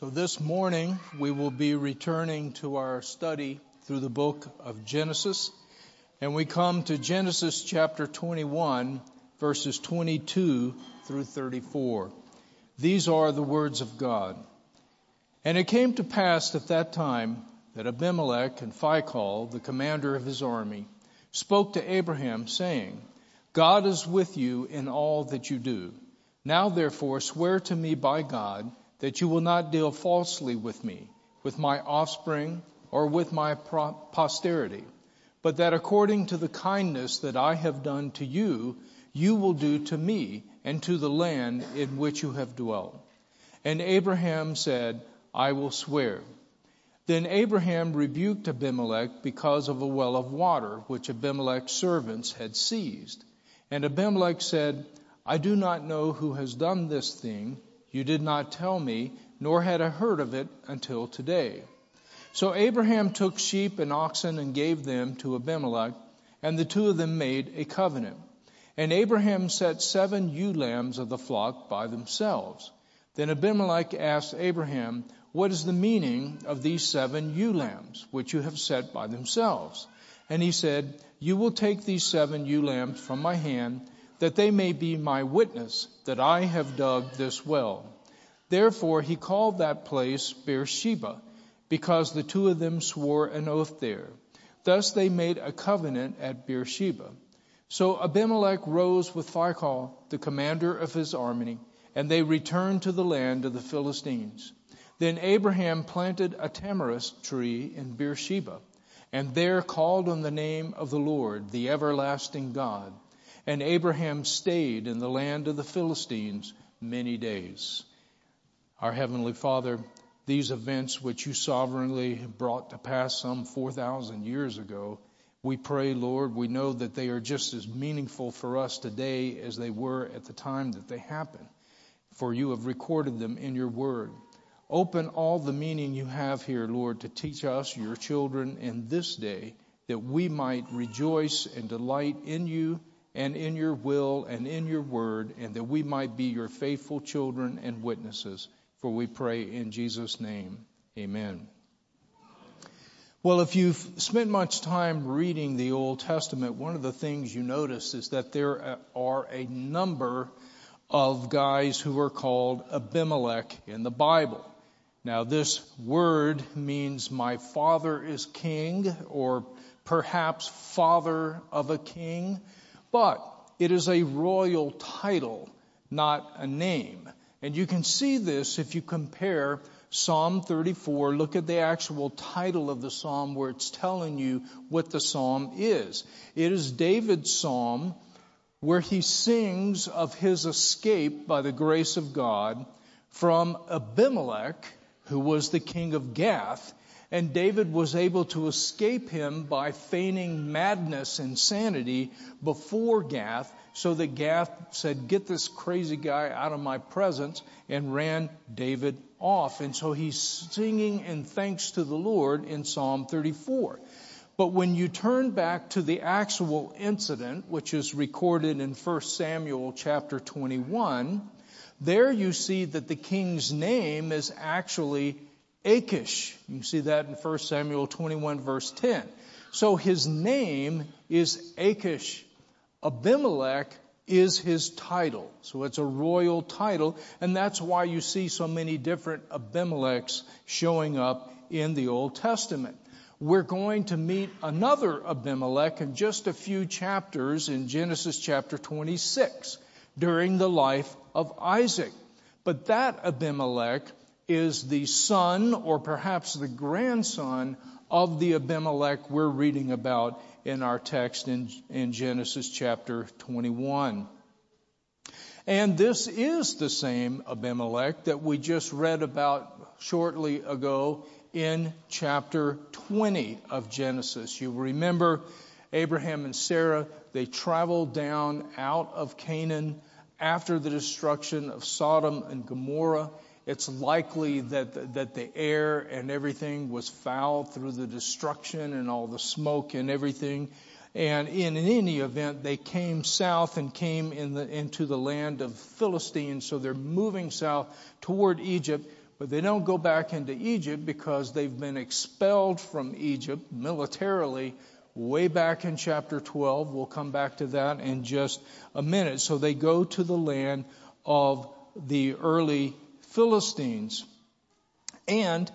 So this morning we will be returning to our study through the book of Genesis. And we come to Genesis chapter 21 verses 22 through 34. These are the words of God. And it came to pass at that time that Abimelech and Phicol, the commander of his army, spoke to Abraham saying, God is with you in all that you do. Now therefore swear to me by God that you will not deal falsely with me, with my offspring, or with my posterity, but that according to the kindness that I have done to you, you will do to me and to the land in which you have dwelt. And Abraham said, I will swear. Then Abraham rebuked Abimelech because of a well of water which Abimelech's servants had seized. And Abimelech said, I do not know who has done this thing you did not tell me, nor had I heard of it until today. So Abraham took sheep and oxen and gave them to Abimelech, and the two of them made a covenant. And Abraham set seven ewe lambs of the flock by themselves. Then Abimelech asked Abraham, What is the meaning of these seven ewe lambs, which you have set by themselves? And he said, You will take these seven ewe lambs from my hand, that they may be my witness that I have dug this well. Therefore he called that place Beersheba, because the two of them swore an oath there. Thus they made a covenant at Beersheba. So Abimelech rose with Phicol, the commander of his army, and they returned to the land of the Philistines. Then Abraham planted a tamarisk tree in Beersheba, and there called on the name of the Lord, the everlasting God. And Abraham stayed in the land of the Philistines many days. Our Heavenly Father, these events which you sovereignly brought to pass some 4,000 years ago, we pray, Lord, we know that they are just as meaningful for us today as they were at the time that they happened, for you have recorded them in your word. Open all the meaning you have here, Lord, to teach us, your children, in this day, that we might rejoice and delight in you and in your will and in your word, and that we might be your faithful children and witnesses. For we pray in Jesus' name. Amen. Well, if you've spent much time reading the Old Testament, one of the things you notice is that there are a number of guys who are called Abimelech in the Bible. Now, this word means my father is king, or perhaps father of a king. But it is a royal title, not a name. And you can see this if you compare Psalm 34. Look at the actual title of the psalm where it's telling you what the psalm is. It is David's psalm where he sings of his escape by the grace of God from Abimelech, who was the king of Gath, and David was able to escape him by feigning madness, and sanity before Gath, so that Gath said, Get this crazy guy out of my presence, and ran David off. And so he's singing in thanks to the Lord in Psalm 34. But when you turn back to the actual incident, which is recorded in 1 Samuel chapter 21, there you see that the king's name is actually Achish. You can see that in 1 Samuel 21 verse 10. So his name is Achish. Abimelech is his title. So it's a royal title, and that's why you see so many different Abimelechs showing up in the Old Testament. We're going to meet another Abimelech in just a few chapters in Genesis chapter 26 during the life of Isaac. But that Abimelech is the son or perhaps the grandson of the Abimelech we're reading about in our text in, in Genesis chapter 21. And this is the same Abimelech that we just read about shortly ago in chapter 20 of Genesis. You remember Abraham and Sarah, they traveled down out of Canaan after the destruction of Sodom and Gomorrah it's likely that, that the air and everything was foul through the destruction and all the smoke and everything. And in any event, they came south and came in the, into the land of Philistines. So they're moving south toward Egypt. But they don't go back into Egypt because they've been expelled from Egypt militarily way back in chapter 12. We'll come back to that in just a minute. So they go to the land of the early Philistines. And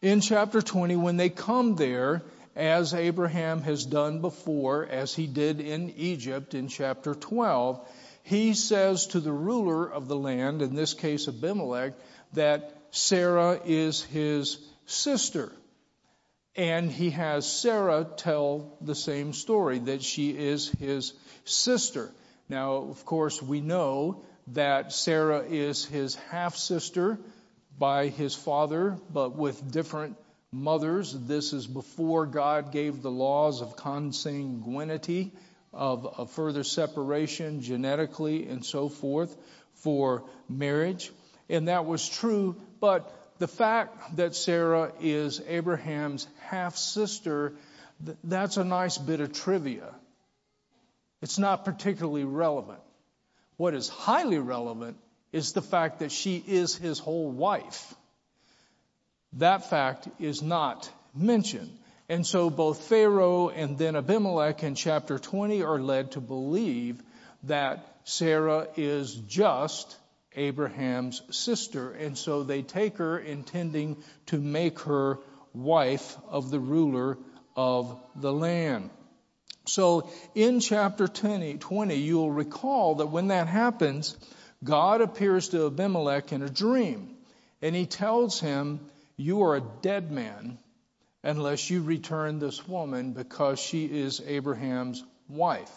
in chapter 20, when they come there, as Abraham has done before, as he did in Egypt in chapter 12, he says to the ruler of the land, in this case Abimelech, that Sarah is his sister. And he has Sarah tell the same story, that she is his sister. Now, of course, we know that Sarah is his half sister by his father, but with different mothers. This is before God gave the laws of consanguinity, of, of further separation genetically and so forth for marriage. And that was true, but the fact that Sarah is Abraham's half sister, that's a nice bit of trivia. It's not particularly relevant. What is highly relevant is the fact that she is his whole wife. That fact is not mentioned. And so both Pharaoh and then Abimelech in chapter 20 are led to believe that Sarah is just Abraham's sister. And so they take her intending to make her wife of the ruler of the land. So in chapter 20, 20, you'll recall that when that happens, God appears to Abimelech in a dream. And he tells him you are a dead man unless you return this woman because she is Abraham's wife.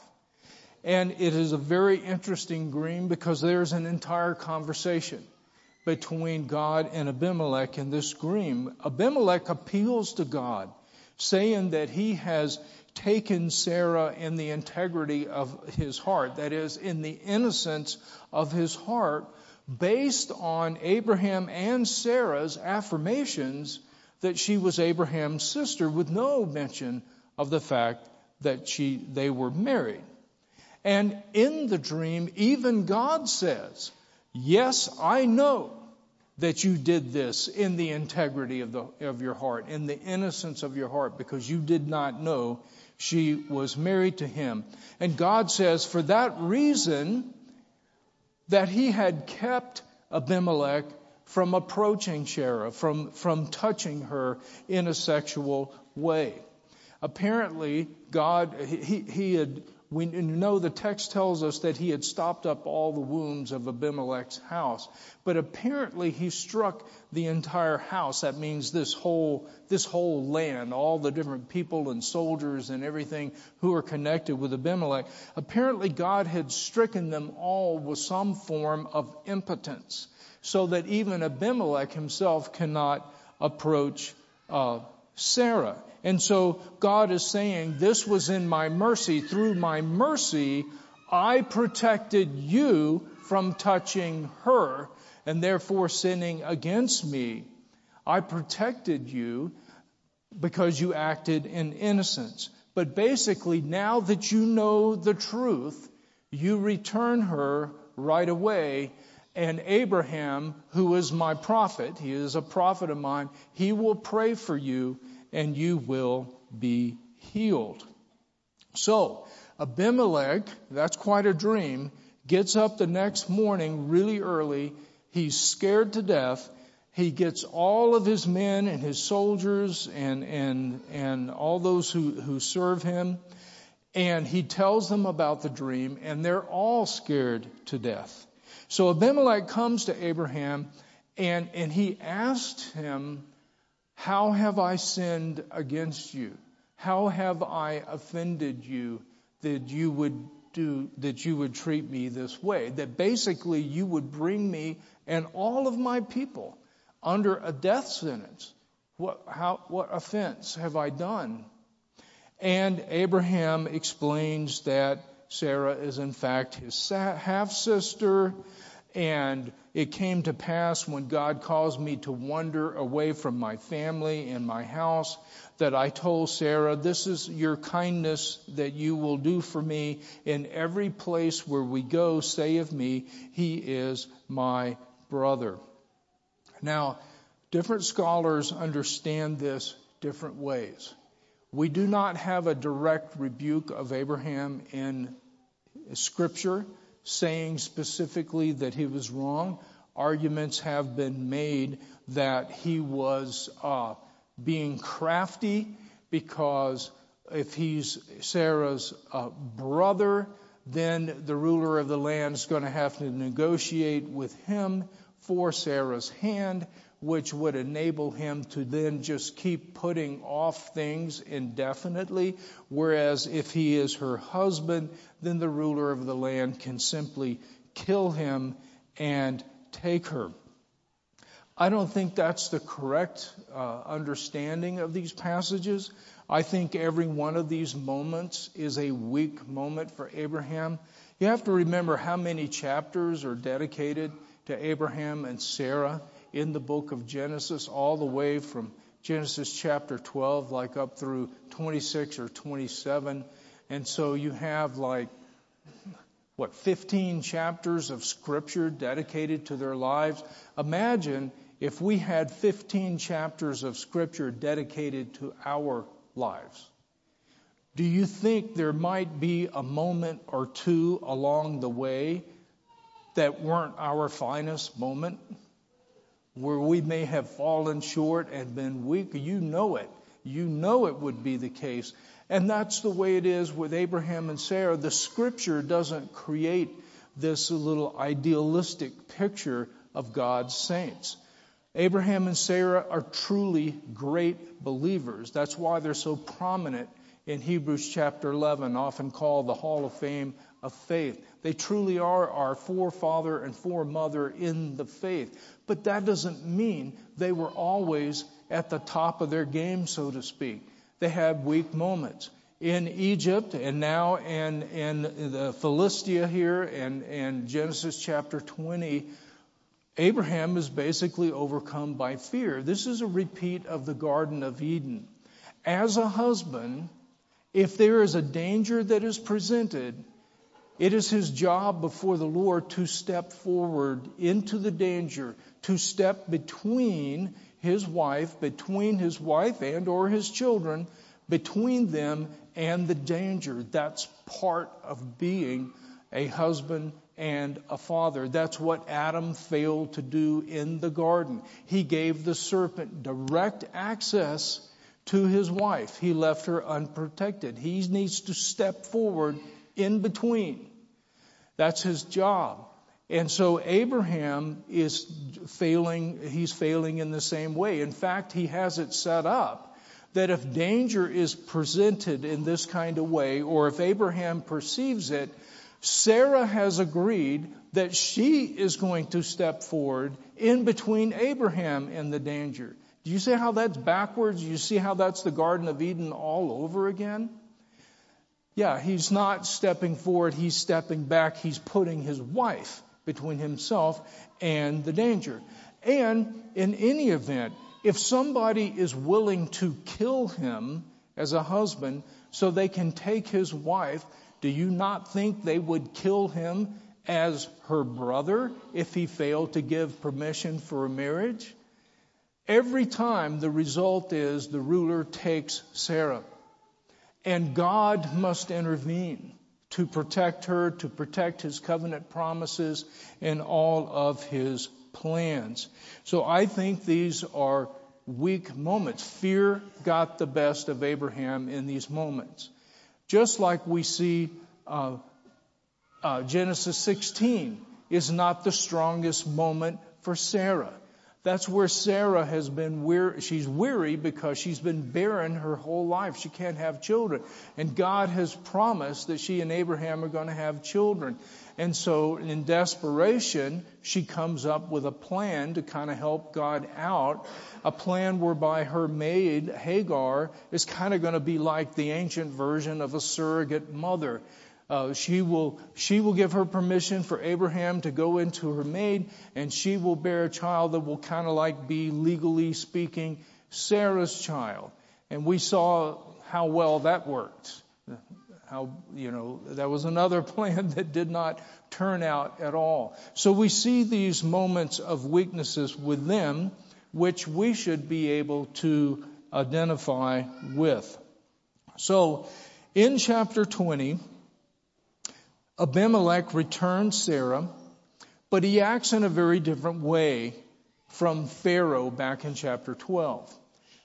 And it is a very interesting dream because there's an entire conversation between God and Abimelech in this dream. Abimelech appeals to God, saying that he has taken Sarah in the integrity of his heart, that is, in the innocence of his heart, based on Abraham and Sarah's affirmations that she was Abraham's sister with no mention of the fact that she, they were married. And in the dream, even God says, yes, I know that you did this in the integrity of, the, of your heart, in the innocence of your heart, because you did not know she was married to him. And God says, for that reason, that he had kept Abimelech from approaching Sarah, from, from touching her in a sexual way. Apparently, God, he, he had, we know the text tells us that he had stopped up all the wounds of Abimelech's house, but apparently he struck the entire house. That means this whole, this whole land, all the different people and soldiers and everything who are connected with Abimelech. Apparently God had stricken them all with some form of impotence so that even Abimelech himself cannot approach uh, Sarah. And so God is saying, this was in my mercy. Through my mercy, I protected you from touching her and therefore sinning against me. I protected you because you acted in innocence. But basically, now that you know the truth, you return her right away and Abraham, who is my prophet, he is a prophet of mine, he will pray for you and you will be healed. So, Abimelech, that's quite a dream, gets up the next morning really early. He's scared to death. He gets all of his men and his soldiers and, and, and all those who, who serve him. And he tells them about the dream and they're all scared to death. So Abimelech comes to Abraham and, and he asked him, How have I sinned against you? How have I offended you that you would do, that you would treat me this way? That basically you would bring me and all of my people under a death sentence. What, how, what offense have I done? And Abraham explains that Sarah is in fact his half sister. And it came to pass when God caused me to wander away from my family and my house that I told Sarah, this is your kindness that you will do for me in every place where we go. Say of me, he is my brother. Now, different scholars understand this different ways. We do not have a direct rebuke of Abraham in Scripture saying specifically that he was wrong. Arguments have been made that he was uh, being crafty because if he's Sarah's uh, brother, then the ruler of the land is going to have to negotiate with him for Sarah's hand, which would enable him to then just keep putting off things indefinitely. Whereas if he is her husband, then the ruler of the land can simply kill him and take her. I don't think that's the correct uh, understanding of these passages. I think every one of these moments is a weak moment for Abraham. You have to remember how many chapters are dedicated to Abraham and Sarah in the book of Genesis, all the way from Genesis chapter 12, like up through 26 or 27. And so you have like, what, 15 chapters of scripture dedicated to their lives. Imagine if we had 15 chapters of scripture dedicated to our lives. Do you think there might be a moment or two along the way that weren't our finest moment? Where we may have fallen short and been weak? You know it. You know it would be the case. And that's the way it is with Abraham and Sarah. The scripture doesn't create this little idealistic picture of God's saints. Abraham and Sarah are truly great believers. That's why they're so prominent in Hebrews chapter 11, often called the Hall of Fame of Faith. They truly are our forefather and foremother in the faith. But that doesn't mean they were always at the top of their game, so to speak. They had weak moments. In Egypt and now in, in the Philistia here and, and Genesis chapter 20, Abraham is basically overcome by fear. This is a repeat of the Garden of Eden. As a husband, if there is a danger that is presented, it is his job before the Lord to step forward into the danger, to step between his wife, between his wife and or his children, between them and the danger. That's part of being a husband and a father. That's what Adam failed to do in the garden. He gave the serpent direct access to his wife. He left her unprotected. He needs to step forward in between. That's his job. And so Abraham is failing, he's failing in the same way. In fact, he has it set up that if danger is presented in this kind of way, or if Abraham perceives it, Sarah has agreed that she is going to step forward in between Abraham and the danger. Do you see how that's backwards? You see how that's the Garden of Eden all over again? Yeah, he's not stepping forward, he's stepping back. He's putting his wife between himself and the danger. And in any event, if somebody is willing to kill him as a husband so they can take his wife, do you not think they would kill him as her brother if he failed to give permission for a marriage? Every time the result is the ruler takes Sarah. And God must intervene to protect her, to protect his covenant promises and all of his plans. So I think these are weak moments. Fear got the best of Abraham in these moments. Just like we see uh, uh, Genesis 16 is not the strongest moment for Sarah. That's where Sarah has been weary. She's weary because she's been barren her whole life. She can't have children. And God has promised that she and Abraham are going to have children. And so in desperation, she comes up with a plan to kind of help God out. A plan whereby her maid, Hagar, is kind of going to be like the ancient version of a surrogate mother. Uh, she will she will give her permission for Abraham to go into her maid, and she will bear a child that will kind of like be legally speaking Sarah's child. And we saw how well that worked. How you know that was another plan that did not turn out at all. So we see these moments of weaknesses with them which we should be able to identify with. So, in chapter 20, Abimelech returns Sarah, but he acts in a very different way from Pharaoh back in chapter 12.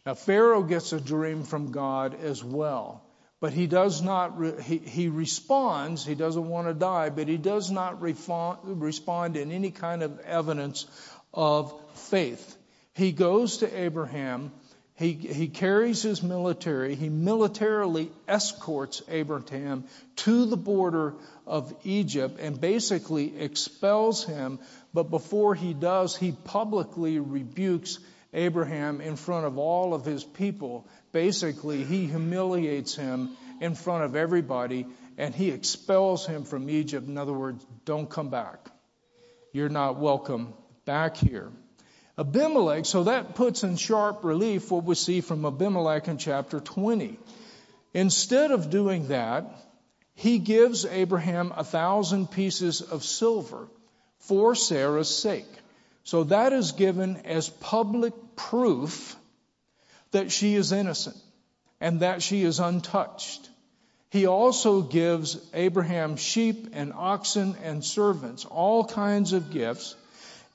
Now, Pharaoh gets a dream from God as well, but he does not, re- he, he responds, he doesn't want to die, but he does not respond in any kind of evidence of faith. He goes to Abraham he, he carries his military, he militarily escorts Abraham to the border of Egypt and basically expels him. But before he does, he publicly rebukes Abraham in front of all of his people. Basically, he humiliates him in front of everybody and he expels him from Egypt. In other words, don't come back. You're not welcome back here. Abimelech, so that puts in sharp relief what we see from Abimelech in chapter 20. Instead of doing that, he gives Abraham a thousand pieces of silver for Sarah's sake. So that is given as public proof that she is innocent and that she is untouched. He also gives Abraham sheep and oxen and servants, all kinds of gifts,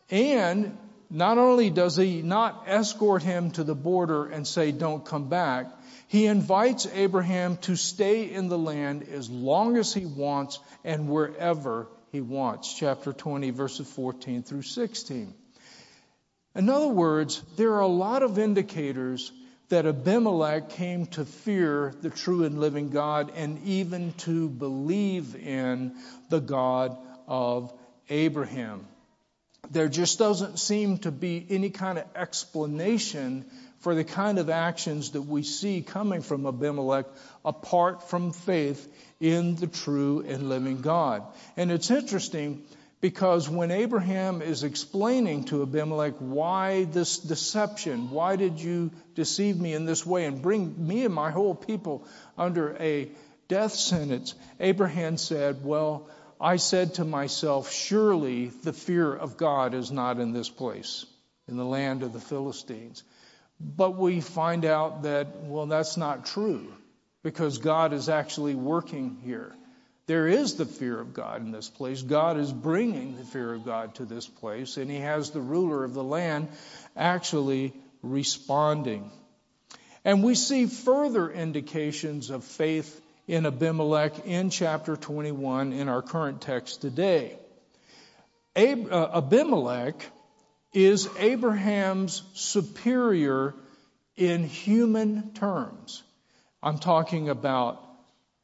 and not only does he not escort him to the border and say, don't come back, he invites Abraham to stay in the land as long as he wants and wherever he wants. Chapter 20, verses 14 through 16. In other words, there are a lot of indicators that Abimelech came to fear the true and living God and even to believe in the God of Abraham there just doesn't seem to be any kind of explanation for the kind of actions that we see coming from Abimelech apart from faith in the true and living God. And it's interesting because when Abraham is explaining to Abimelech why this deception, why did you deceive me in this way and bring me and my whole people under a death sentence, Abraham said, Well, I said to myself, surely the fear of God is not in this place, in the land of the Philistines. But we find out that, well, that's not true because God is actually working here. There is the fear of God in this place. God is bringing the fear of God to this place, and He has the ruler of the land actually responding. And we see further indications of faith in Abimelech in chapter 21 in our current text today. Uh, Abimelech is Abraham's superior in human terms. I'm talking about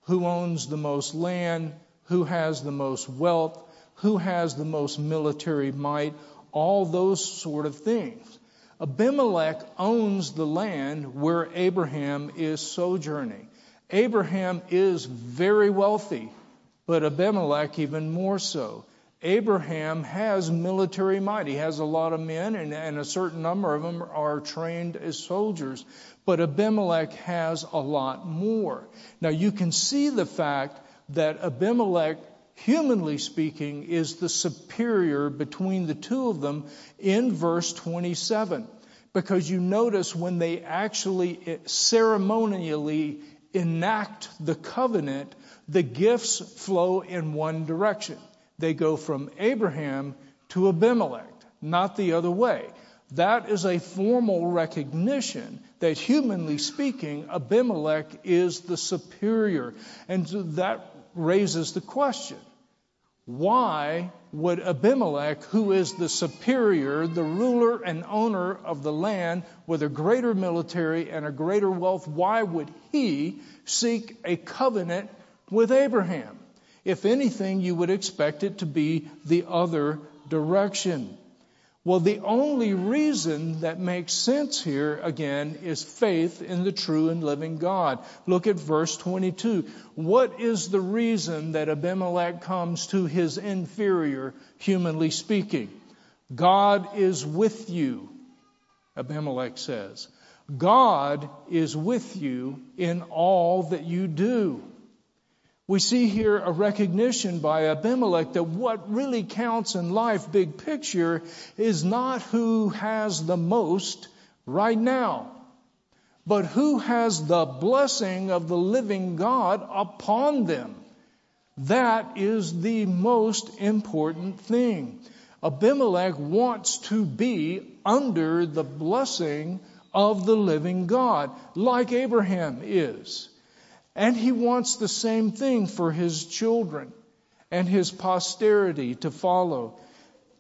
who owns the most land, who has the most wealth, who has the most military might, all those sort of things. Abimelech owns the land where Abraham is sojourning. Abraham is very wealthy, but Abimelech even more so. Abraham has military might. He has a lot of men, and, and, a certain number of them are trained as soldiers. But Abimelech has a lot more. Now, you can see the fact that Abimelech, humanly speaking, is the superior between the two of them in verse 27. Because you notice when they actually eh, ceremonially enact the covenant, the gifts flow in one direction. They go from Abraham to Abimelech, not the other way. That is a formal recognition that humanly speaking, Abimelech is the superior. And that raises the question why would Abimelech, who is the superior, the ruler and owner of the land with a greater military and a greater wealth, why would he seek a covenant with Abraham? If anything, you would expect it to be the other direction. Well, the only reason that makes sense here, again, is faith in the true and living God. Look at verse 22. What is the reason that Abimelech comes to his inferior, humanly speaking? God is with you, Abimelech says. God is with you in all that you do. We see here a recognition by Abimelech that what really counts in life, big picture, is not who has the most, right now. But who has the blessing of the living God upon them? That is the most important thing. Abimelech wants to be under the blessing of the living God, like Abraham is. And he wants the same thing for his children and his posterity to follow.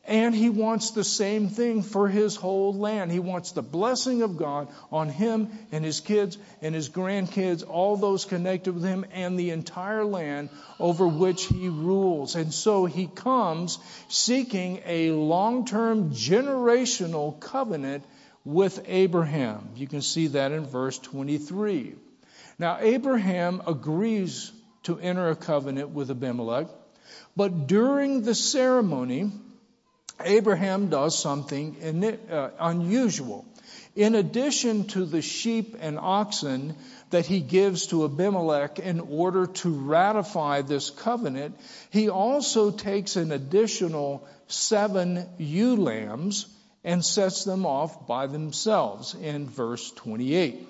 And he wants the same thing for his whole land. He wants the blessing of God on him and his kids and his grandkids, all those connected with him, and the entire land over which he rules. And so he comes seeking a long term generational covenant with Abraham. You can see that in verse 23. Now, Abraham agrees to enter a covenant with Abimelech, but during the ceremony, Abraham does something uh, unusual. In addition to the sheep and oxen that he gives to Abimelech in order to ratify this covenant, he also takes an additional seven ewe lambs and sets them off by themselves in verse 28.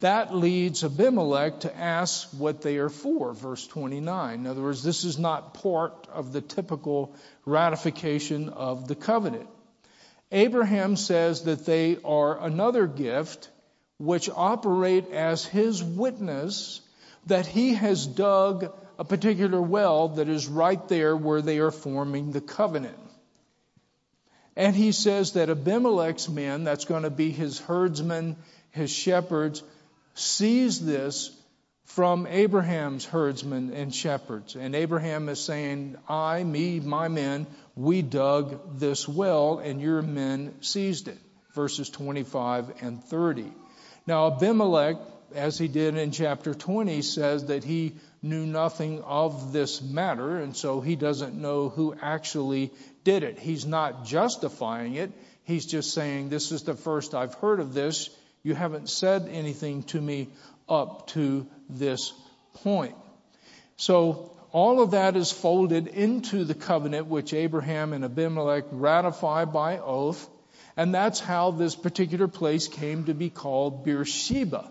That leads Abimelech to ask what they are for, verse 29. In other words, this is not part of the typical ratification of the covenant. Abraham says that they are another gift which operate as his witness that he has dug a particular well that is right there where they are forming the covenant. And he says that Abimelech's men, that's going to be his herdsmen, his shepherds, sees this from Abraham's herdsmen and shepherds. And Abraham is saying, I, me, my men, we dug this well and your men seized it. Verses 25 and 30. Now Abimelech, as he did in chapter 20, says that he knew nothing of this matter, and so he doesn't know who actually did it. He's not justifying it. He's just saying, This is the first I've heard of this. You haven't said anything to me up to this point. So all of that is folded into the covenant which Abraham and Abimelech ratify by oath. And that's how this particular place came to be called Beersheba,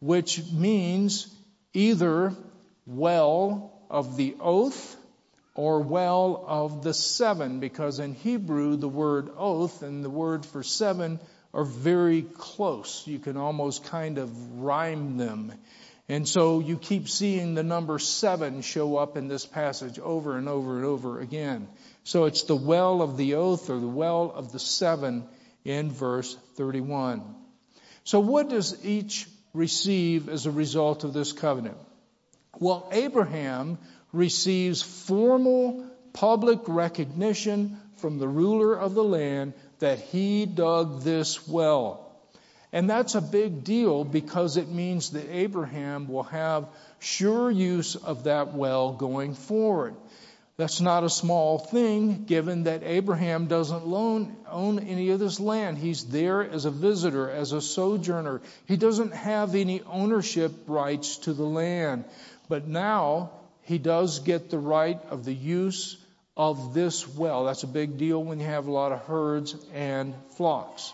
which means either well of the oath or well of the seven, because in Hebrew the word oath and the word for seven are very close. You can almost kind of rhyme them. And so you keep seeing the number seven show up in this passage over and over and over again. So it's the well of the oath or the well of the seven in verse 31. So what does each receive as a result of this covenant? Well, Abraham receives formal public recognition from the ruler of the land that he dug this well. And that's a big deal because it means that Abraham will have sure use of that well going forward. That's not a small thing given that Abraham doesn't own, any of this land. He's there as a visitor, as a sojourner. He doesn't have any ownership rights to the land. But now he does get the right of the use of this well. That's a big deal when you have a lot of herds and flocks.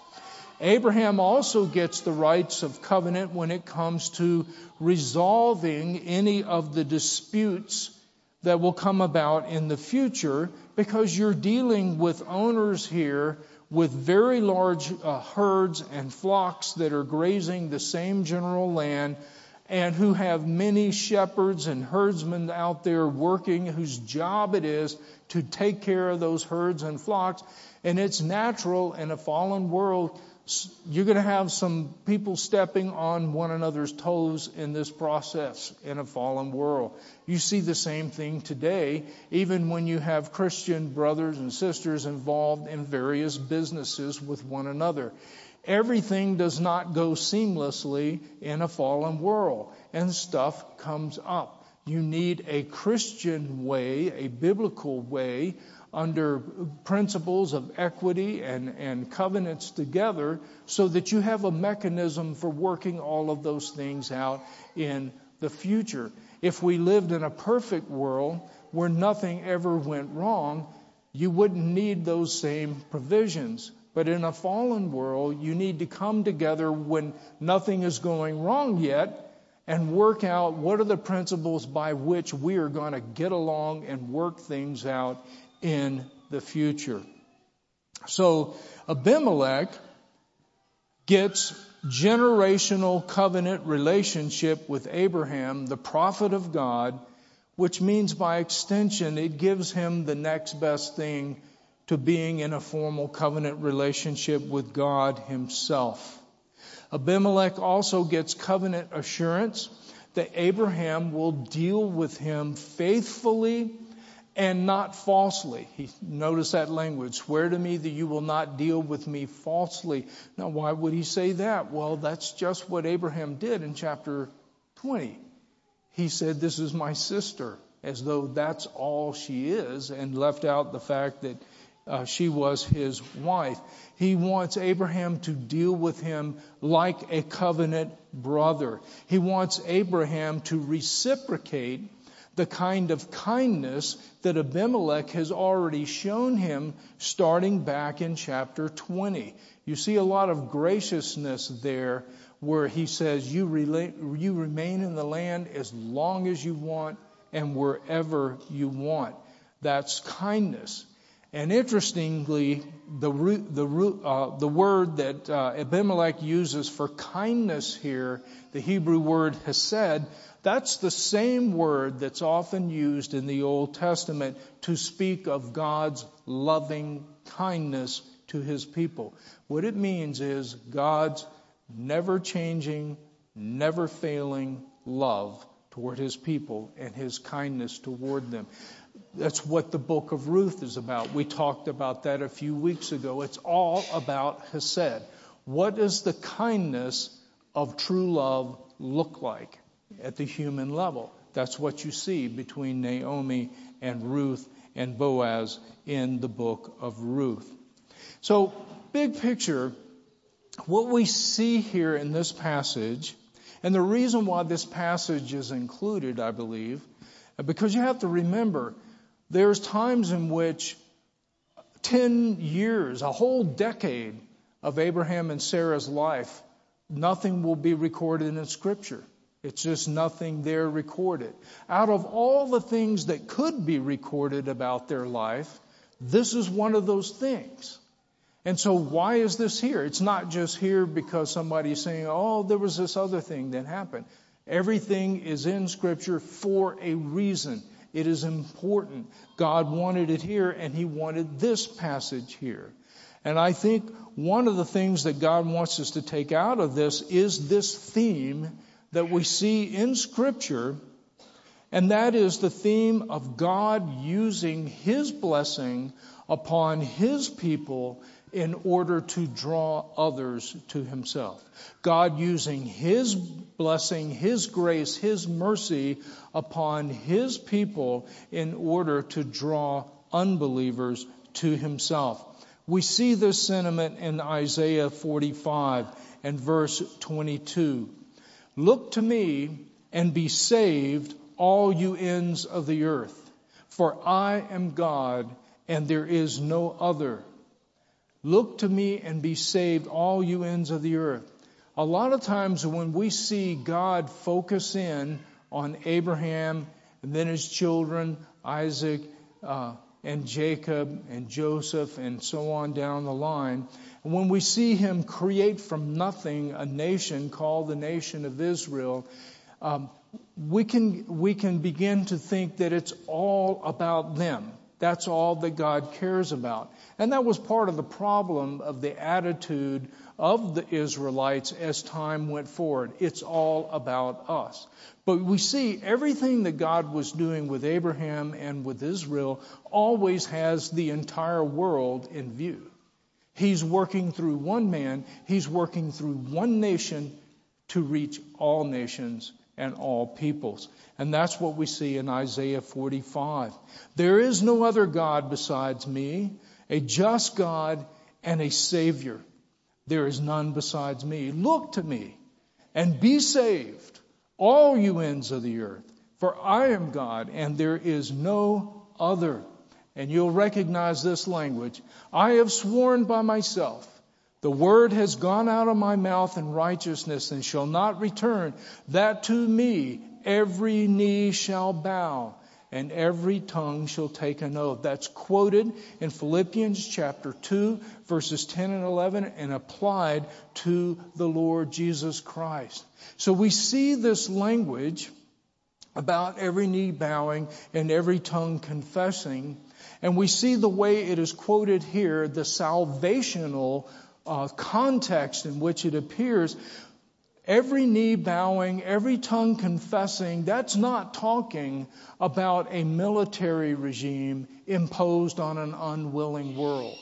Abraham also gets the rights of covenant when it comes to resolving any of the disputes that will come about in the future because you're dealing with owners here with very large uh, herds and flocks that are grazing the same general land and who have many shepherds and herdsmen out there working whose job it is to take care of those herds and flocks. And it's natural in a fallen world. You're going to have some people stepping on one another's toes in this process in a fallen world. You see the same thing today, even when you have Christian brothers and sisters involved in various businesses with one another. Everything does not go seamlessly in a fallen world, and stuff comes up. You need a Christian way, a biblical way, under principles of equity and, and covenants together, so that you have a mechanism for working all of those things out in the future. If we lived in a perfect world where nothing ever went wrong, you wouldn't need those same provisions. But in a fallen world, you need to come together when nothing is going wrong yet and work out what are the principles by which we are going to get along and work things out in the future. So Abimelech gets generational covenant relationship with Abraham, the prophet of God, which means by extension it gives him the next best thing to being in a formal covenant relationship with God himself. Abimelech also gets covenant assurance that Abraham will deal with him faithfully and not falsely. He notice that language. Swear to me that you will not deal with me falsely. Now, why would he say that? Well, that's just what Abraham did in chapter 20. He said, This is my sister, as though that's all she is, and left out the fact that uh, she was his wife. He wants Abraham to deal with him like a covenant brother. He wants Abraham to reciprocate the kind of kindness that Abimelech has already shown him starting back in chapter 20. You see a lot of graciousness there where he says, you, relate, you remain in the land as long as you want and wherever you want. That's kindness. And interestingly, the, the, uh, the word that uh, Abimelech uses for kindness here, the Hebrew word hesed, that's the same word that's often used in the Old Testament to speak of God's loving kindness to his people. What it means is God's never changing, never failing love toward his people and his kindness toward them. That's what the book of Ruth is about. We talked about that a few weeks ago. It's all about Hesed. What does the kindness of true love look like at the human level? That's what you see between Naomi and Ruth and Boaz in the book of Ruth. So, big picture, what we see here in this passage, and the reason why this passage is included, I believe, because you have to remember, there's times in which 10 years, a whole decade of Abraham and Sarah's life, nothing will be recorded in Scripture. It's just nothing there recorded. Out of all the things that could be recorded about their life, this is one of those things. And so why is this here? It's not just here because somebody's saying, oh, there was this other thing that happened. Everything is in Scripture for a reason. It is important. God wanted it here, and He wanted this passage here. And I think one of the things that God wants us to take out of this is this theme that we see in Scripture, and that is the theme of God using His blessing upon His people in order to draw others to himself. God using his blessing, his grace, his mercy upon his people in order to draw unbelievers to himself. We see this sentiment in Isaiah 45 and verse 22. Look to me and be saved, all you ends of the earth, for I am God and there is no other. Look to me and be saved, all you ends of the earth. A lot of times when we see God focus in on Abraham and then his children, Isaac uh, and Jacob and Joseph and so on down the line, and when we see him create from nothing a nation called the nation of Israel, um, we can we can begin to think that it's all about them. That's all that God cares about. And that was part of the problem of the attitude of the Israelites as time went forward. It's all about us. But we see everything that God was doing with Abraham and with Israel always has the entire world in view. He's working through one man, he's working through one nation to reach all nations and all peoples. And that's what we see in Isaiah 45. There is no other God besides me, a just God and a Savior. There is none besides me. Look to me and be saved, all you ends of the earth, for I am God and there is no other. and you'll recognize this language. I have sworn by myself, the word has gone out of my mouth in righteousness and shall not return, that to me every knee shall bow and every tongue shall take an oath. That's quoted in Philippians chapter 2, verses 10 and 11, and applied to the Lord Jesus Christ. So we see this language about every knee bowing and every tongue confessing, and we see the way it is quoted here, the salvational uh, context in which it appears Every knee bowing, every tongue confessing, that's not talking about a military regime imposed on an unwilling world.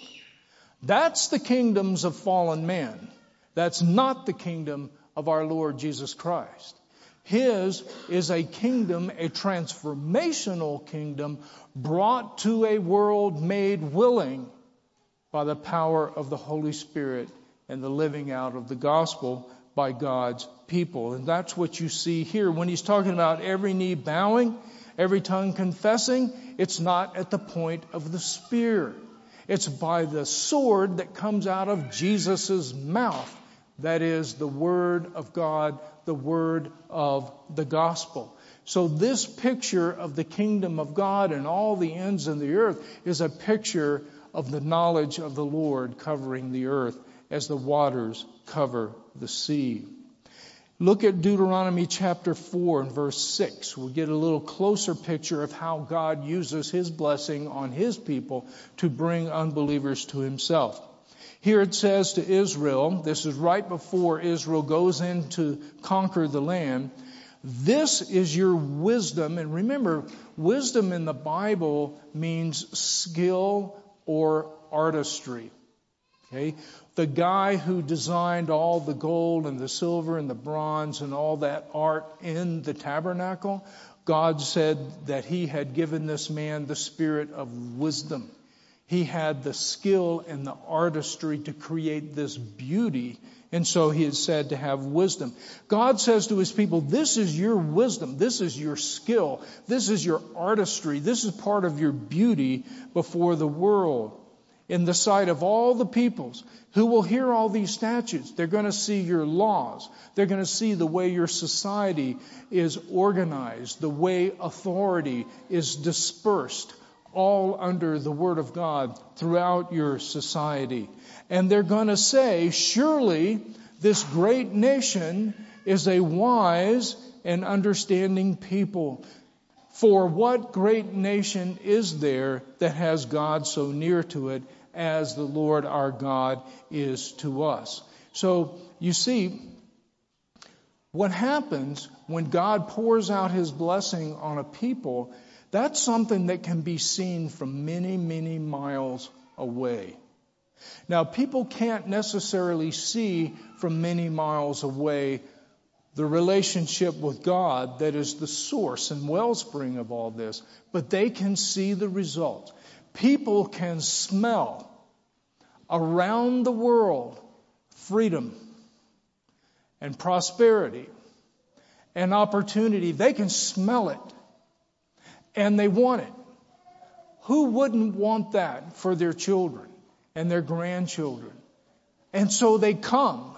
That's the kingdoms of fallen man. That's not the kingdom of our Lord Jesus Christ. His is a kingdom, a transformational kingdom brought to a world made willing by the power of the Holy Spirit and the living out of the gospel by God's people. And that's what you see here. When he's talking about every knee bowing, every tongue confessing, it's not at the point of the spear. It's by the sword that comes out of Jesus' mouth. That is the Word of God, the Word of the gospel. So this picture of the kingdom of God and all the ends of the earth is a picture of the knowledge of the Lord covering the earth as the waters cover the sea. Look at Deuteronomy chapter 4 and verse 6. We'll get a little closer picture of how God uses his blessing on his people to bring unbelievers to himself. Here it says to Israel, this is right before Israel goes in to conquer the land. This is your wisdom. And remember, wisdom in the Bible means skill or artistry. Okay? The guy who designed all the gold and the silver and the bronze and all that art in the tabernacle, God said that he had given this man the spirit of wisdom. He had the skill and the artistry to create this beauty. And so he is said to have wisdom. God says to his people, this is your wisdom. This is your skill. This is your artistry. This is part of your beauty before the world in the sight of all the peoples who will hear all these statutes. They're going to see your laws. They're going to see the way your society is organized, the way authority is dispersed, all under the Word of God throughout your society. And they're going to say, surely this great nation is a wise and understanding people. For what great nation is there that has God so near to it as the Lord our God is to us. So you see, what happens when God pours out his blessing on a people, that's something that can be seen from many, many miles away. Now, people can't necessarily see from many miles away the relationship with God that is the source and wellspring of all this, but they can see the result. People can smell around the world freedom and prosperity and opportunity. They can smell it and they want it. Who wouldn't want that for their children and their grandchildren? And so they come.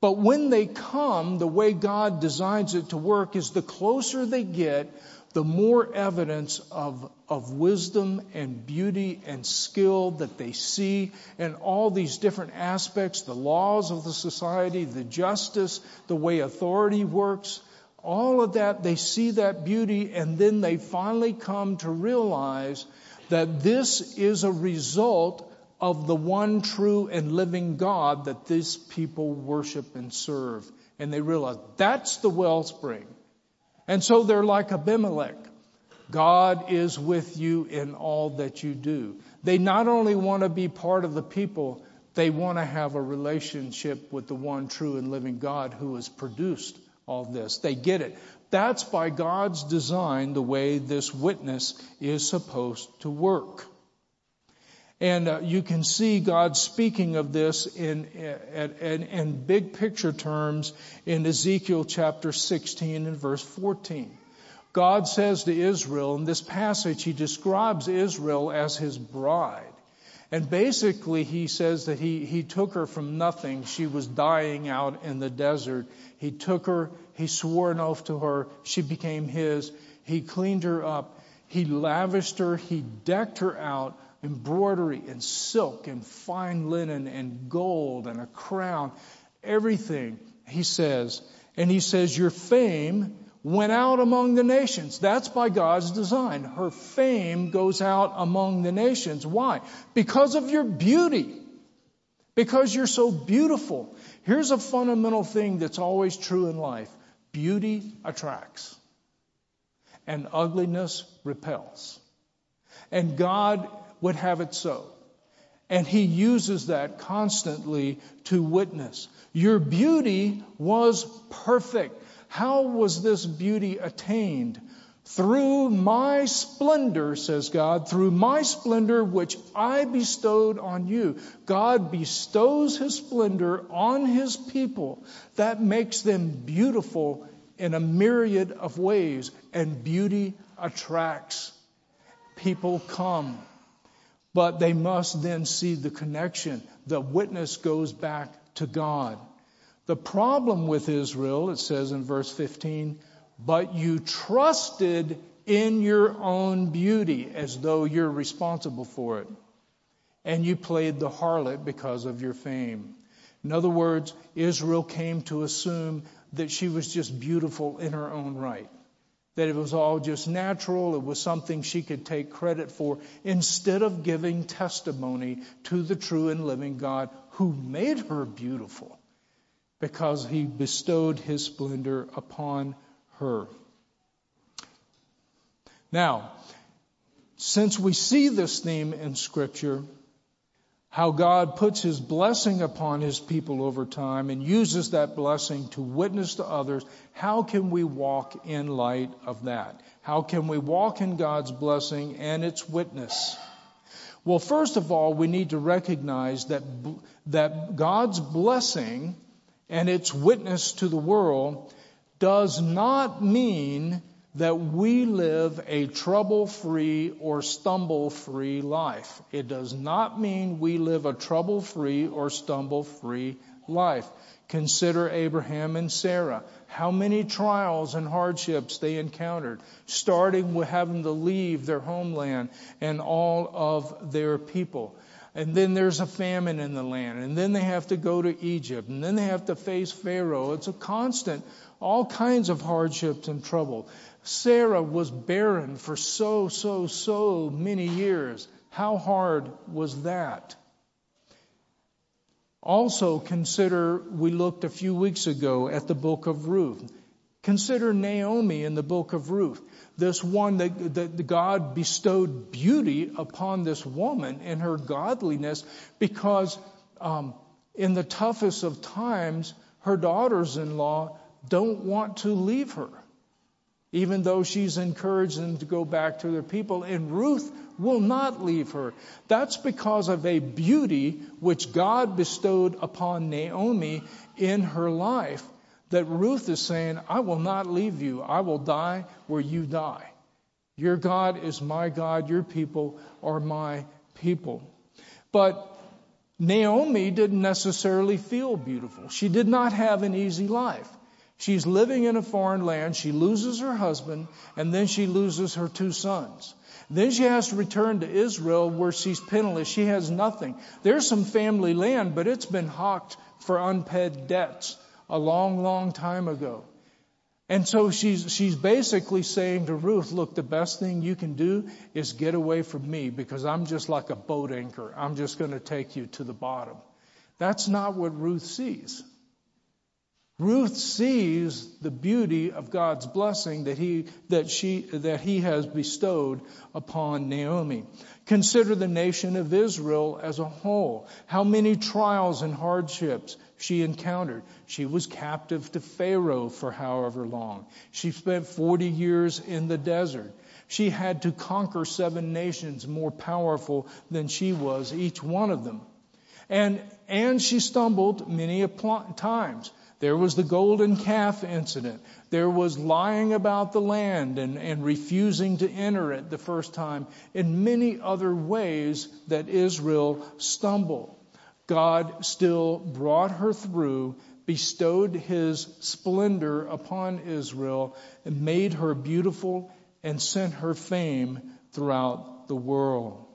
But when they come, the way God designs it to work is the closer they get, the more evidence of, of wisdom and beauty and skill that they see and all these different aspects, the laws of the society, the justice, the way authority works, all of that, they see that beauty and then they finally come to realize that this is a result of the one true and living God that these people worship and serve. And they realize that's the wellspring. And so they're like Abimelech. God is with you in all that you do. They not only want to be part of the people, they want to have a relationship with the one true and living God who has produced all this. They get it. That's by God's design the way this witness is supposed to work. And uh, you can see God speaking of this in, in, in, in big picture terms in Ezekiel chapter 16 and verse 14. God says to Israel, in this passage, he describes Israel as his bride. And basically, he says that he, he took her from nothing. She was dying out in the desert. He took her, he swore an oath to her. She became his. He cleaned her up. He lavished her. He decked her out. Embroidery and silk and fine linen and gold and a crown. Everything, he says. And he says, Your fame went out among the nations. That's by God's design. Her fame goes out among the nations. Why? Because of your beauty. Because you're so beautiful. Here's a fundamental thing that's always true in life beauty attracts, and ugliness repels. And God would have it so. And He uses that constantly to witness. Your beauty was perfect. How was this beauty attained? Through my splendor, says God, through my splendor which I bestowed on you. God bestows his splendor on his people. That makes them beautiful in a myriad of ways, and beauty attracts. People come, but they must then see the connection. The witness goes back to God. The problem with Israel, it says in verse 15, but you trusted in your own beauty as though you're responsible for it. And you played the harlot because of your fame. In other words, Israel came to assume that she was just beautiful in her own right. That it was all just natural, it was something she could take credit for, instead of giving testimony to the true and living God who made her beautiful because he bestowed his splendor upon her. Now, since we see this theme in Scripture, how God puts his blessing upon his people over time and uses that blessing to witness to others, how can we walk in light of that? How can we walk in God's blessing and its witness? Well, first of all, we need to recognize that, that God's blessing and its witness to the world does not mean that we live a trouble free or stumble free life. It does not mean we live a trouble free or stumble free life. Consider Abraham and Sarah. How many trials and hardships they encountered, starting with having to leave their homeland and all of their people and then there's a famine in the land, and then they have to go to Egypt, and then they have to face Pharaoh. It's a constant, all kinds of hardships and trouble. Sarah was barren for so, so, so many years. How hard was that? Also, consider, we looked a few weeks ago at the book of Ruth. Consider Naomi in the book of Ruth this one that, that God bestowed beauty upon this woman in her godliness because um, in the toughest of times, her daughters in law don't want to leave her, even though she's encouraged them to go back to their people. And Ruth will not leave her. That's because of a beauty which God bestowed upon Naomi in her life that Ruth is saying, I will not leave you. I will die where you die. Your God is my God. Your people are my people. But Naomi didn't necessarily feel beautiful. She did not have an easy life. She's living in a foreign land. She loses her husband, and then she loses her two sons. Then she has to return to Israel where she's penniless. She has nothing. There's some family land, but it's been hawked for unpaid debts a long, long time ago. And so she's, she's basically saying to Ruth, look, the best thing you can do is get away from me because I'm just like a boat anchor. I'm just going to take you to the bottom. That's not what Ruth sees. Ruth sees the beauty of God's blessing that he, that she, that he has bestowed upon Naomi. Consider the nation of Israel as a whole. How many trials and hardships she encountered. She was captive to Pharaoh for however long. She spent 40 years in the desert. She had to conquer seven nations more powerful than she was, each one of them. And, and she stumbled many times. There was the golden calf incident. There was lying about the land and, and refusing to enter it the first time, and many other ways that Israel stumbled. God still brought her through, bestowed his splendor upon Israel, and made her beautiful and sent her fame throughout the world.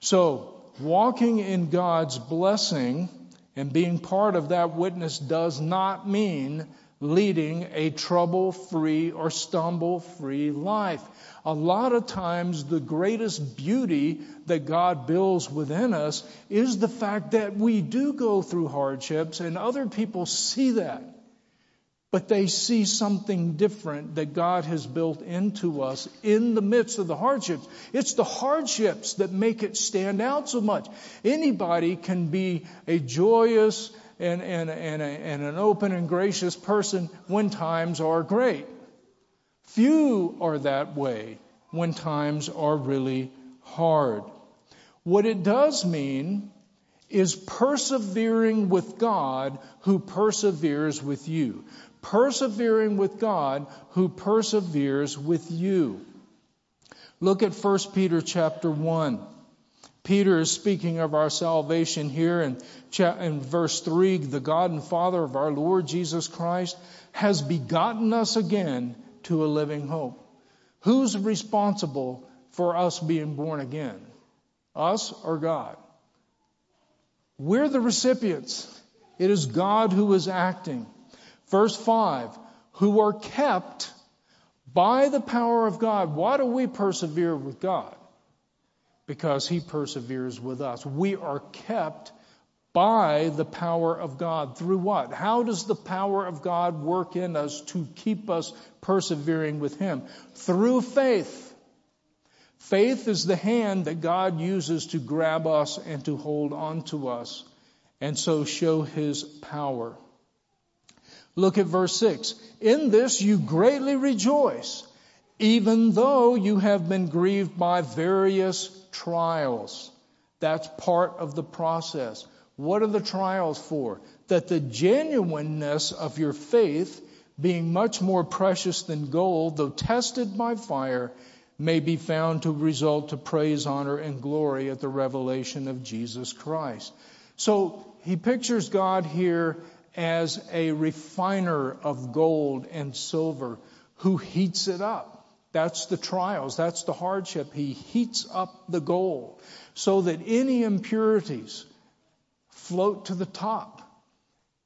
So, walking in God's blessing and being part of that witness does not mean leading a trouble free or stumble free life. A lot of times, the greatest beauty that God builds within us is the fact that we do go through hardships, and other people see that. But they see something different that God has built into us in the midst of the hardships. It's the hardships that make it stand out so much. Anybody can be a joyous and, and, and, a, and an open and gracious person when times are great. Few are that way when times are really hard. What it does mean is persevering with God who perseveres with you persevering with God who perseveres with you. Look at 1 Peter chapter 1. Peter is speaking of our salvation here in, in verse 3 the God and Father of our Lord Jesus Christ has begotten us again to a living hope. Who's responsible for us being born again? Us or God? We're the recipients. It is God who is acting. Verse 5 who are kept by the power of God. Why do we persevere with God? Because He perseveres with us. We are kept by the power of God. Through what? How does the power of God work in us to keep us persevering with Him? Through faith. Faith is the hand that God uses to grab us and to hold on to us and so show His power. Look at verse 6. In this you greatly rejoice, even though you have been grieved by various trials. That's part of the process. What are the trials for? That the genuineness of your faith, being much more precious than gold, though tested by fire, may be found to result to praise, honor, and glory at the revelation of Jesus Christ. So he pictures God here as a refiner of gold and silver who heats it up. That's the trials. That's the hardship. He heats up the gold so that any impurities float to the top.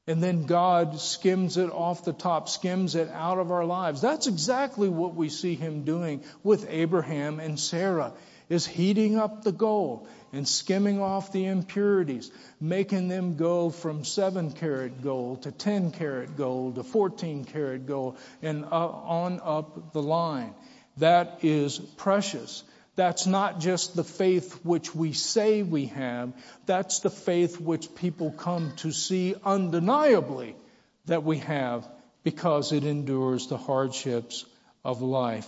And then God skims it off the top, skims it out of our lives. That's exactly what we see him doing with Abraham and Sarah, is heating up the gold and skimming off the impurities, making them go from 7 karat gold to 10 karat gold to 14 karat gold and on up the line. That is precious. That's not just the faith which we say we have, that's the faith which people come to see undeniably that we have because it endures the hardships of life.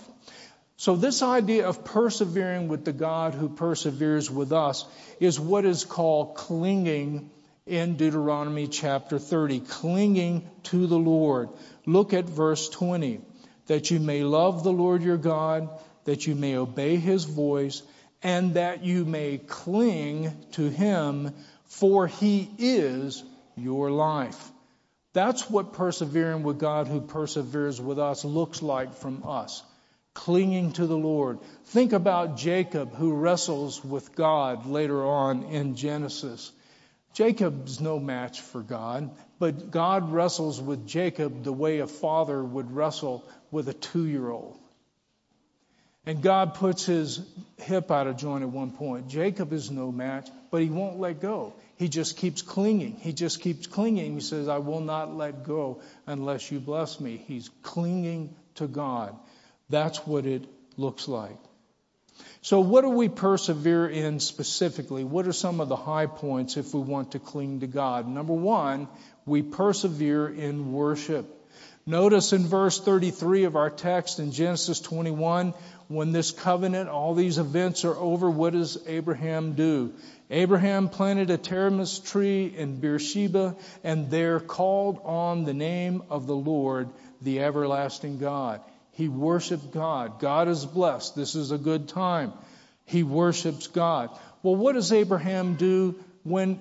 So, this idea of persevering with the God who perseveres with us is what is called clinging in Deuteronomy chapter 30, clinging to the Lord. Look at verse 20. That you may love the Lord your God, that you may obey his voice, and that you may cling to him, for he is your life. That's what persevering with God who perseveres with us looks like from us clinging to the Lord. Think about Jacob who wrestles with God later on in Genesis. Jacob's no match for God, but God wrestles with Jacob the way a father would wrestle with a two year old. And God puts his hip out of joint at one point. Jacob is no match, but he won't let go. He just keeps clinging. He just keeps clinging. He says, I will not let go unless you bless me. He's clinging to God. That's what it looks like. So, what do we persevere in specifically? What are some of the high points if we want to cling to God? Number one, we persevere in worship. Notice in verse 33 of our text in Genesis 21, when this covenant, all these events are over, what does Abraham do? Abraham planted a terebinth tree in Beersheba and there called on the name of the Lord, the everlasting God. He worshiped God. God is blessed. This is a good time. He worships God. Well, what does Abraham do when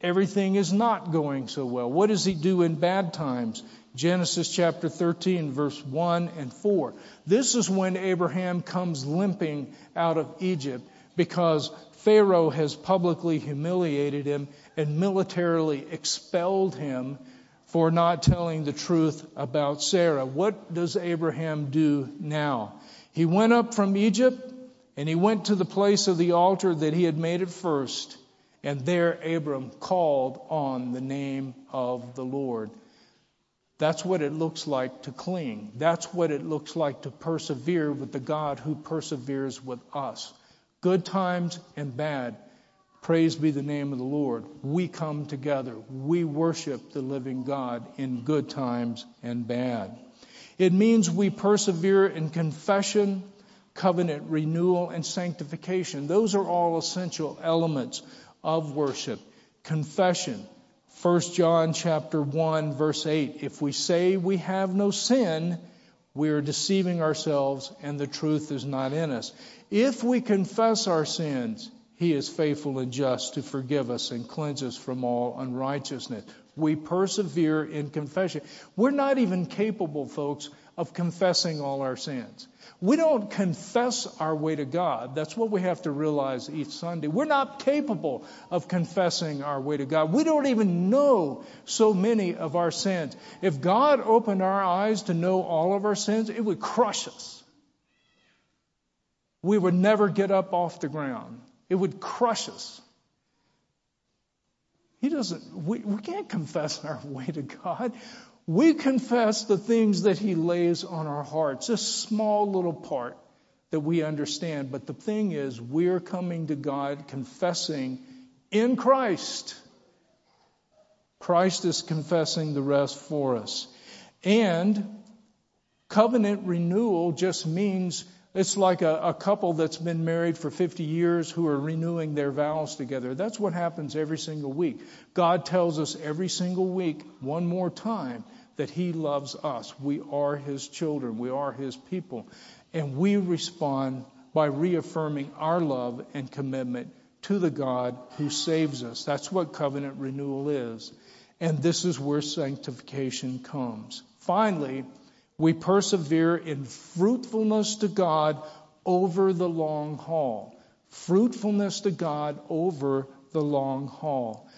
everything is not going so well? What does he do in bad times? Genesis chapter 13, verse 1 and 4. This is when Abraham comes limping out of Egypt because Pharaoh has publicly humiliated him and militarily expelled him for not telling the truth about Sarah. What does Abraham do now? He went up from Egypt and he went to the place of the altar that he had made at first. And there Abram called on the name of the Lord. That's what it looks like to cling. That's what it looks like to persevere with the God who perseveres with us. Good times and bad. Praise be the name of the Lord. We come together. We worship the living God in good times and bad. It means we persevere in confession, covenant renewal, and sanctification. Those are all essential elements of worship. Confession, 1 John chapter 1 verse 8, if we say we have no sin, we are deceiving ourselves and the truth is not in us. If we confess our sins, he is faithful and just to forgive us and cleanse us from all unrighteousness. We persevere in confession. We're not even capable, folks, of confessing all our sins. We don't confess our way to God. That's what we have to realize each Sunday. We're not capable of confessing our way to God. We don't even know so many of our sins. If God opened our eyes to know all of our sins, it would crush us. We would never get up off the ground. It would crush us. He doesn't, we, we can't confess our way to God. We confess the things that He lays on our hearts, a small little part that we understand. But the thing is, we're coming to God confessing in Christ. Christ is confessing the rest for us. And covenant renewal just means it's like a, a, couple that's been married for 50 years who are renewing their vows together. That's what happens every single week. God tells us every single week, one more time, that He loves us. We are His children, we are His people. And we respond by reaffirming our love and commitment to the God who saves us. That's what covenant renewal is. And this is where sanctification comes. Finally, we persevere in fruitfulness to God over the long haul. Fruitfulness to God over the long haul.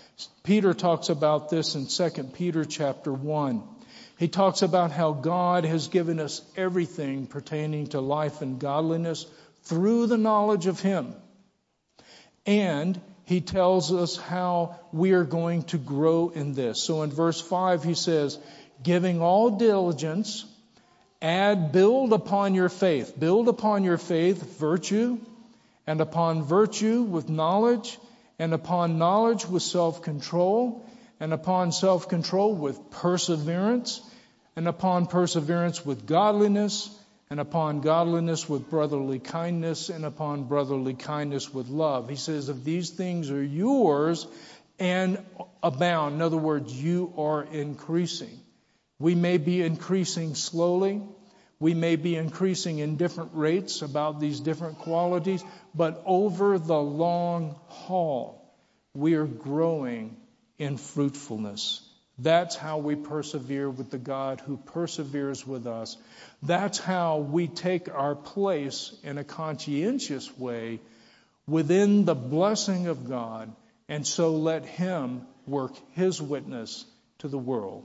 Peter talks about this in 2 Peter chapter 1. He talks about how God has given us everything pertaining to life and godliness through the knowledge of Him. And he tells us how we are going to grow in this. So in verse 5, he says, giving all diligence, add, build upon your faith. Build upon your faith virtue, and upon virtue with knowledge, and upon knowledge with self control, and upon self control with perseverance, and upon perseverance with godliness, and upon godliness with brotherly kindness, and upon brotherly kindness with love. He says, if these things are yours and abound, in other words, you are increasing. We may be increasing slowly. We may be increasing in different rates about these different qualities, but over the long haul, we are growing in fruitfulness. That's how we persevere with the God who perseveres with us. That's how we take our place in a conscientious way within the blessing of God, and so let Him work His witness to the world.